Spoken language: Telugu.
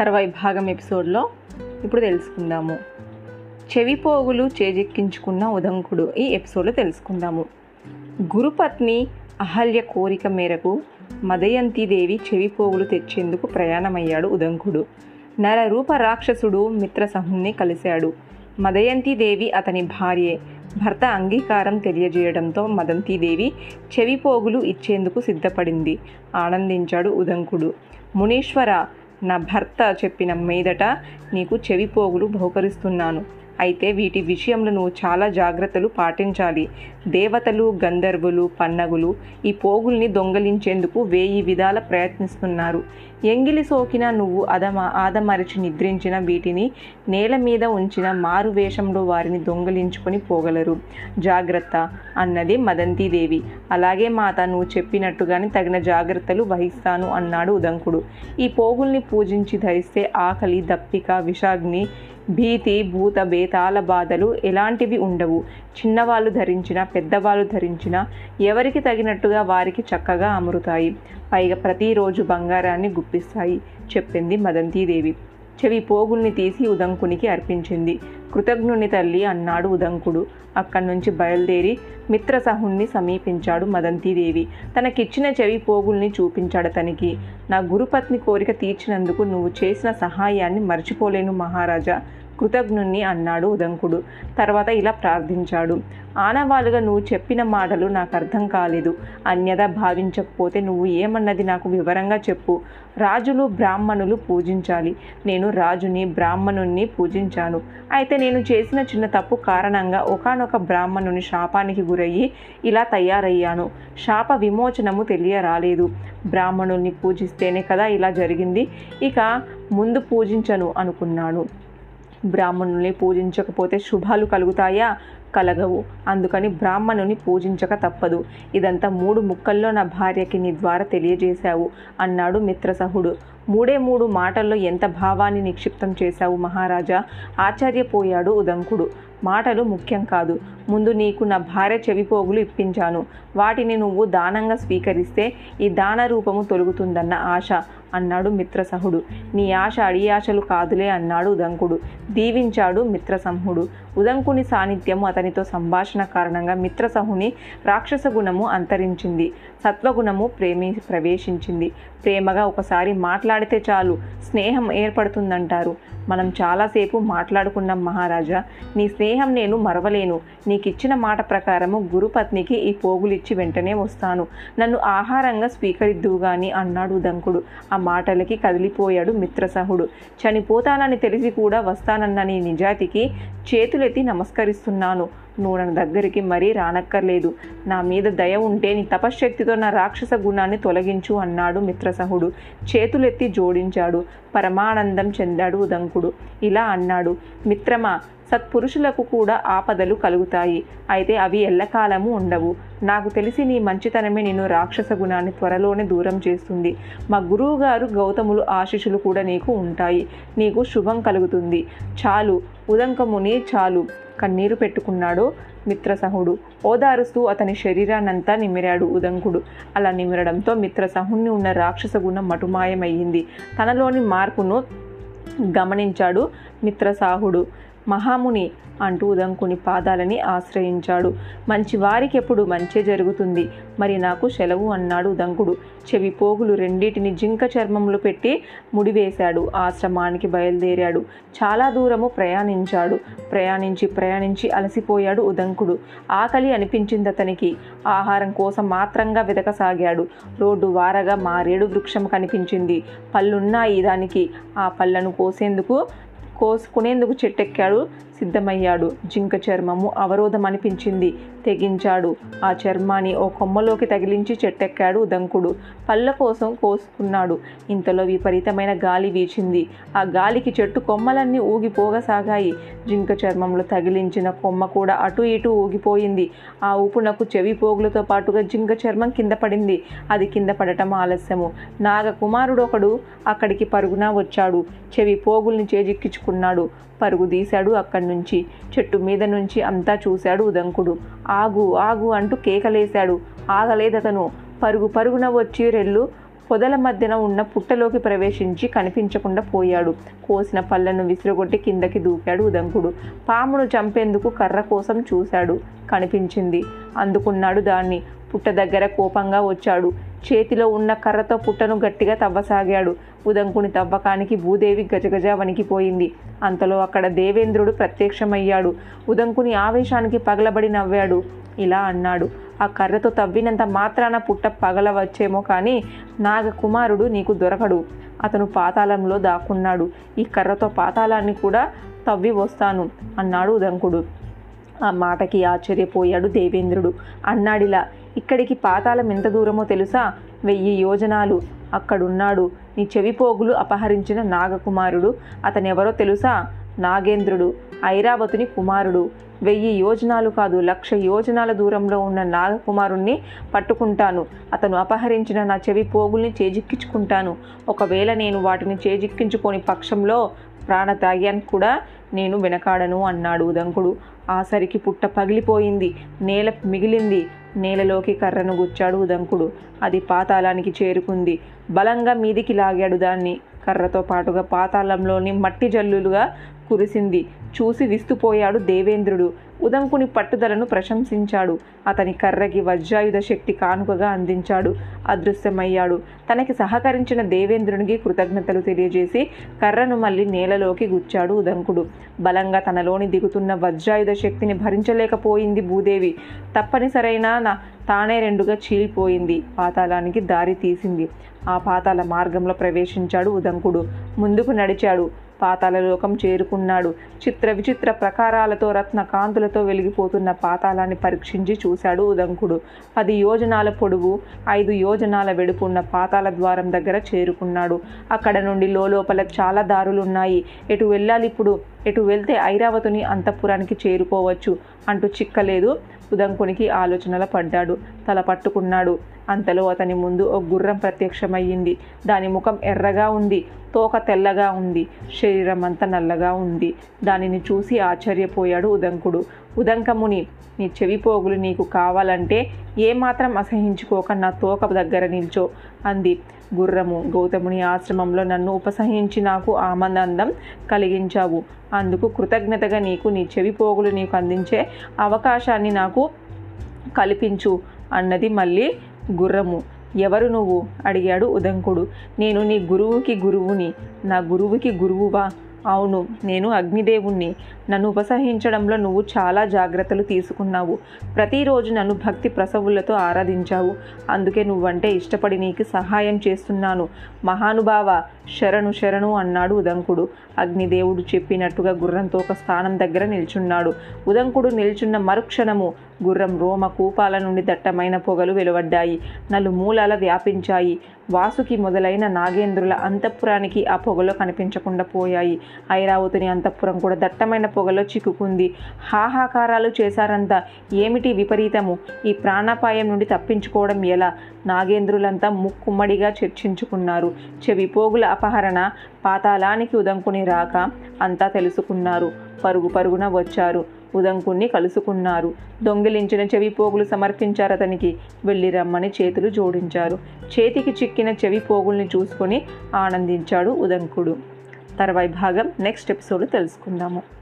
తర్వాయి భాగం ఎపిసోడ్లో ఇప్పుడు తెలుసుకుందాము. చెవి పోగులు చేజెక్కించుకున్న ఉదంకుడు ఈ ఎపిసోడ్లో తెలుసుకుందాము. గురుపత్ని అహల్య కోరిక మేరకు మదయంతిదేవి చెవి పోగులు తెచ్చేందుకు ప్రయాణమయ్యాడు ఉదంకుడు. నరరూప రాక్షసుడు మిత్రసహుణ్ణి కలిశాడు. మదయంతిదేవి అతని భార్యే. భర్త అంగీకారం తెలియజేయడంతో మదంతిదేవి చెవిపోగులు ఇచ్చేందుకు సిద్ధపడింది. ఆనందించాడు ఉదంకుడు. మునీశ్వర నా భర్త చెప్పిన మీదట నీకు చెవి పోగులు బహుకరిస్తున్నాను. అయితే వీటి విషయంలో నువ్వు చాలా జాగ్రత్తలు పాటించాలి. దేవతలు గంధర్వులు పన్నగులు ఈ పోగుల్ని దొంగలించేందుకు వేయి విధాల ప్రయత్నిస్తున్నారు. ఎంగిలి సోకిన నువ్వు అదమ ఆదమరిచి నిద్రించిన వీటిని నేల మీద ఉంచిన మారు వేషంలో వారిని దొంగలించుకొని పోగలరు. జాగ్రత్త అన్నది మదంతిదేవి. అలాగే మాత నువ్వు చెప్పినట్టుగానే తగిన జాగ్రత్తలు వహిస్తాను అన్నాడు ఉదంకుడు. ఈ పోగుల్ని పూజించి ధరిస్తే ఆకలి దప్పిక విషాగ్ని భీతి భూత బేతాల బాధలు ఎలాంటివి ఉండవు. చిన్నవాళ్ళు ధరించినా పెద్దవాళ్ళు ధరించినా ఎవరికి తగినట్టుగా వారికి చక్కగా అమరుతాయి. పైగా ప్రతిరోజు బంగారాన్ని గుప్పిస్తాయి చెప్పింది మదంతీదేవి. చెవి పోగుల్ని తీసి ఉదంకునికి అర్పించింది. కృతజ్ఞుని తల్లి అన్నాడు ఉదంకుడు. అక్కడి నుంచి బయలుదేరి మిత్రసహుణ్ణి సమీపించాడు మదంతిదేవి. తనకిచ్చిన చెవి పోగుల్ని చూపించాడు తనకి. నా గురుపత్ని కోరిక తీర్చినందుకు నువ్వు చేసిన సహాయాన్ని మర్చిపోలేను మహారాజా. కృతజ్ఞుణ్ణి అన్నాడు ఉదంకుడు. తర్వాత ఇలా ప్రార్థించాడు. ఆనవాలుగా నువ్వు చెప్పిన మాటలు నాకు అర్థం కాలేదు. అన్యదా భావించకపోతే నువ్వు ఏమన్నది నాకు వివరంగా చెప్పు. రాజులు బ్రాహ్మణులు పూజించాలి. నేను రాజుని బ్రాహ్మణుణ్ణి పూజించాను. అయితే నేను చేసిన చిన్న తప్పు కారణంగా ఒకనొక బ్రాహ్మణుని శాపానికి గురయ్యి ఇలా తయారయ్యాను. శాప విమోచనము తెలియరాలేదు. బ్రాహ్మణుల్ని పూజిస్తేనే కదా ఇలా జరిగింది. ఇక ముందు పూజించను అనుకున్నాను. బ్రాహ్మణుల్ని పూజించకపోతే శుభాలు కలుగుతాయా? కలగవు. అందుకని బ్రాహ్మణుని పూజించక తప్పదు. ఇదంతా మూడు ముక్కల్లో నా భార్యకి నీ ద్వారా తెలియజేశావు అన్నాడు మిత్రసహుడు. మూడే మూడు మాటల్లో ఎంత భావాన్ని నిక్షిప్తం చేశావు మహారాజా? ఆశ్చర్యపోయాడు ఉదంకుడు. మాటలు ముఖ్యం కాదు. ముందు నీకు నా భార్య చెవిపోగులు ఇప్పించాను. వాటిని నువ్వు దానంగా స్వీకరిస్తే ఈ దాన రూపము తొలుగుతుందన్న ఆశ అన్నాడు మిత్రసహుడు. నీ ఆశ అడి ఆశలు కాదులే అన్నాడు ఉదంకుడు. దీవించాడు మిత్రసంహుడు. ఉదంకుని సాన్నిధ్యము అతనితో సంభాషణ కారణంగా మిత్రసహుని రాక్షస గుణము అంతరించింది. సత్వగుణము ప్రేమి ప్రవేశించింది. ప్రేమగా ఒకసారి మాట్లాడితే చాలు స్నేహం ఏర్పడుతుందంటారు. మనం చాలాసేపు మాట్లాడుకున్నాం మహారాజా. నీ స్నేహం నేను మరవలేను. నీకు ఇచ్చిన మాట ప్రకారము గురుపత్నికి ఈ పోగులిచ్చి వెంటనే వస్తాను. నన్ను ఆహారంగా స్వీకరిద్దువు గాని అన్నాడు దంకుడు. ఆ మాటలకి కదిలిపోయాడు మిత్రసహుడు. చనిపోతానని తెలిసి కూడా వస్తానన్న నీ నిజాతికి చేతులెత్తి నమస్కరిస్తున్నాను. నువ్వు నా దగ్గరికి మరీ రానక్కర్లేదు. నా మీద దయ ఉంటే నీ తపశ్శక్తితో నా రాక్షస గుణాన్ని తొలగించు అన్నాడు మిత్రసహుడు. చేతులెత్తి జోడించాడు. పరమానందం చెందాడు ఉదంకుడు. ఇలా అన్నాడు మిత్రమా సత్పురుషులకు కూడా ఆపదలు కలుగుతాయి. అయితే అవి ఎల్లకాలము ఉండవు. నాకు తెలిసి నీ మంచితనమే నేను రాక్షస గుణాన్ని త్వరలోనే దూరం చేస్తుంది. మా గురువు గారు గౌతములు ఆశీషులు కూడా నీకు ఉంటాయి. నీకు శుభం కలుగుతుంది. చాలు ఉదంకముని చాలు. కన్నీరు పెట్టుకున్నాడు మిత్రసహుడు. ఓదారుస్తూ అతని శరీరాన్నంతా నిమిరాడు ఉదంకుడు. అలా నిమిరడంతో మిత్రసహుణ్ణి ఉన్న రాక్షస గుణం మటుమాయమయ్యింది. తనలోని మార్పును గమనించాడు మిత్రసాహుడు. మహాముని అంటూ ఉదంకుని పాదాలని ఆశ్రయించాడు. మంచి వారికెప్పుడు మంచే జరుగుతుంది. మరి నాకు సెలవు అన్నాడు ఉదంకుడు. చెవి పోగులు రెండింటిని జింక చర్మంలో పెట్టి ముడివేశాడు. ఆశ్రమానికి బయలుదేరాడు. చాలా దూరము ప్రయాణించాడు. ప్రయాణించి ప్రయాణించి అలసిపోయాడు ఉదంకుడు. ఆకలి అనిపించింది అతనికి ఆహారం కోసం మాత్రంగా వెతకసాగాడు రోడ్డు వారగా మారేడు వృక్షం కనిపించింది. పళ్ళున్నాయి దానికి. ఆ పళ్ళను కోసేందుకు కోసుకునేందుకు చెట్టెక్కాడు. సిద్ధమయ్యాడు. జింక చర్మము అవరోధం అనిపించింది తెగించాడు. ఆ చర్మాన్ని ఓ కొమ్మలోకి తగిలించి చెట్టెక్కాడు ఉదంకుడు. పళ్ళ కోసం కోసుకున్నాడు. ఇంతలో విపరీతమైన గాలి వీచింది. ఆ గాలికి చెట్టు కొమ్మలన్నీ ఊగిపోగసాగాయి. జింక చర్మంలో తగిలించిన కొమ్మ కూడా అటు ఇటు ఊగిపోయింది. ఆ ఊపునకు చెవి పోగులతో పాటుగా జింక చర్మం కింద పడింది. అది కింద పడటం ఆలస్యము. నాగకుమారుడు ఒకడు అక్కడికి పరుగున వచ్చాడు. చెవి పోగుల్ని చేజిక్కించుకున్నాడు. పరుగు తీశాడు అక్కడి నుంచి చెట్టు మీద నుంచి అంతా చూశాడు ఉదంకుడు. ఆగు ఆగు అంటూ కేకలేశాడు. ఆగలేదతను. పరుగు పరుగున వచ్చి రెల్లు పొదల మధ్యన ఉన్న పుట్టలోకి ప్రవేశించి కనిపించకుండా పోయాడు. కోసిన పళ్ళను విసిరగొట్టి కిందకి దూకాడు ఉదంకుడు. పామును చంపేందుకు కర్ర కోసం చూశాడు. కనిపించింది. అందుకున్నాడు దాన్ని. పుట్ట దగ్గర కోపంగా వచ్చాడు. చేతిలో ఉన్న కర్రతో పుట్టను గట్టిగా తవ్వసాగాడు. ఉదంకుని తవ్వకానికి భూదేవి గజగజ వణికిపోయింది అంతలో అక్కడ దేవేంద్రుడు ప్రత్యక్షమయ్యాడు. ఉదంకుని ఆవేశానికి పగలబడి నవ్వాడు. ఇలా అన్నాడు ఆ కర్రతో తవ్వినంత మాత్రాన పుట్ట పగలవచ్చేమో కానీ నాగకుమారుడు నీకు దొరకడు. అతను పాతాళంలో దాక్కున్నాడు. ఈ కర్రతో పాతాళాన్ని కూడా తవ్వి వస్తాను అన్నాడు ఉదంకుడు. ఆ మాటకి ఆశ్చర్యపోయాడు దేవేంద్రుడు. అన్నాడిలా ఇక్కడికి పాతాళం ఎంత దూరమో తెలుసా? వెయ్యి యోజనాలు. అక్కడున్నాడు. నీ చెవిపోగులు అపహరించిన నాగకుమారుడు. అతనెవరో తెలుసా? నాగేంద్రుడు. ఐరావతుని కుమారుడు. వెయ్యి యోజనాలు కాదు లక్ష యోజనాల దూరంలో ఉన్న నాగకుమారుణ్ణి పట్టుకుంటాను. అతను అపహరించిన నా చెవి పోగుల్ని చేజిక్కించుకుంటాను. ఒకవేళ నేను వాటిని చేజిక్కించుకోని పక్షంలో ప్రాణత్యాగానికి కూడా నేను వెనకాడను అన్నాడు ఉదంకుడు. ఆసరికి పుట్ట పగిలిపోయింది. నేల మిగిలింది. నేలలోకి కర్రను గుచ్చాడు ఉదంకుడు. అది పాతాళానికి చేరుకుంది. బలంగా మీదికి లాగాడు దాన్ని. కర్రతో పాటుగా పాతాళంలోని మట్టి జల్లులుగా కురిసింది. చూసి విస్తుపోయాడు దేవేంద్రుడు. ఉదంకుని పట్టుదలను ప్రశంసించాడు. అతని కర్రకి వజ్రాయుధ శక్తి కానుకగా అందించాడు. అదృశ్యమయ్యాడు. తనకి సహకరించిన దేవేంద్రునికి కృతజ్ఞతలు తెలియజేసి కర్రను మళ్ళీ నేలలోకి గుచ్చాడు ఉదంకుడు. బలంగా తనలోని దిగుతున్న వజ్రాయుధ శక్తిని భరించలేకపోయింది భూదేవి. తప్పనిసరైన నా తానే రెండుగా చీలిపోయింది. పాతాళానికి దారి తీసింది. ఆ పాతాల మార్గంలో ప్రవేశించాడు ఉదంకుడు. ముందుకు నడిచాడు. పాతాళలోకం చేరుకున్నాడు. చిత్ర విచిత్ర ప్రకారాలతో రత్న కాంతులతో వెలిగిపోతున్న పాతాళాన్ని పరీక్షించి చూశాడు ఉదంకుడు. పది యోజనాల పొడవు ఐదు యోజనాల వెడుపున్న పాతాల ద్వారం దగ్గర చేరుకున్నాడు. అక్కడ నుండి లోపల చాలా దారులున్నాయి. ఎటు వెళ్ళాలి ఇప్పుడు? ఎటు వెళ్తే ఐరావతుని అంతఃపురానికి చేరుకోవచ్చు? అంటూ చిక్కలేదు. ఉదంకునికి ఆలోచనల పడ్డాడు. తల పట్టుకున్నాడు. అంతలో అతని ముందు ఒక గుర్రం ప్రత్యక్షమయ్యింది. దాని ముఖం ఎర్రగా ఉంది. తోక తెల్లగా ఉంది. శరీరం అంతా నల్లగా ఉంది. దానిని చూసి ఆశ్చర్యపోయాడు ఉదంకుడు. ఉదంకముని నీ చెవిపోగులు నీకు కావాలంటే ఏమాత్రం అసహించుకోక నా తోక దగ్గర నిల్చో అంది. గుర్రము. గౌతముని ఆశ్రమంలో నన్ను ఉపసహించి నాకు ఆనందం కలిగించావు. అందుకు కృతజ్ఞతగా నీకు నీ చెవిపోగులు నీకు అందించే అవకాశాన్ని నాకు కల్పించు అన్నది మళ్ళీ గుర్రము. ఎవరు నువ్వు? అడిగాడు ఉదంకుడు. నేను నీ గురువుకి గురువుని. నా గురువుకి గురువువా? అవును నేను అగ్నిదేవుణ్ణి. నన్ను ఉపసహించడంలో నువ్వు చాలా జాగ్రత్తలు తీసుకున్నావు. ప్రతిరోజు నన్ను భక్తి ప్రసవులతో ఆరాధించావు. అందుకే నువ్వంటే ఇష్టపడి నీకు సహాయం చేస్తున్నాను. మహానుభావ శరణు శరణు అన్నాడు ఉదంకుడు. అగ్నిదేవుడు చెప్పినట్టుగా గుర్రంతో ఒక స్థానం దగ్గర నిల్చున్నాడు. ఉదంకుడు నిల్చున్న మరుక్షణము గుర్రం రోమ కూపాల నుండి దట్టమైన పొగలు వెలువడ్డాయి. నలుమూలాల వ్యాపించాయి. వాసుకి మొదలైన నాగేంద్రుల అంతఃపురానికి ఆ పొగలో కనిపించకుండా పోయాయి. ఐరావతిని అంతఃపురం కూడా దట్టమైన పొగలో చిక్కుకుంది. హాహాకారాలు చేశారంతా. ఏమిటి విపరీతము? ఈ ప్రాణాపాయం నుండి తప్పించుకోవడం ఎలా? నాగేంద్రులంతా ముక్కుమ్మడిగా చర్చించుకున్నారు. చెవి పోగుల అపహరణ పాతాళానికి ఉదంకుని రాక అంతా తెలుసుకున్నారు. పరుగు పరుగున వచ్చారు. ఉదంకుణ్ణి కలుసుకున్నారు. దొంగిలించిన చెవి పోగులు సమర్పించారు అతనికి. వెళ్ళి రమ్మని చేతులు జోడించారు. చేతికి చిక్కిన చెవి పోగుల్ని చూసుకొని ఆనందించాడు ఉదంకుడు. తర్వాయి భాగం నెక్స్ట్ ఎపిసోడ్ తెలుసుకుందాము.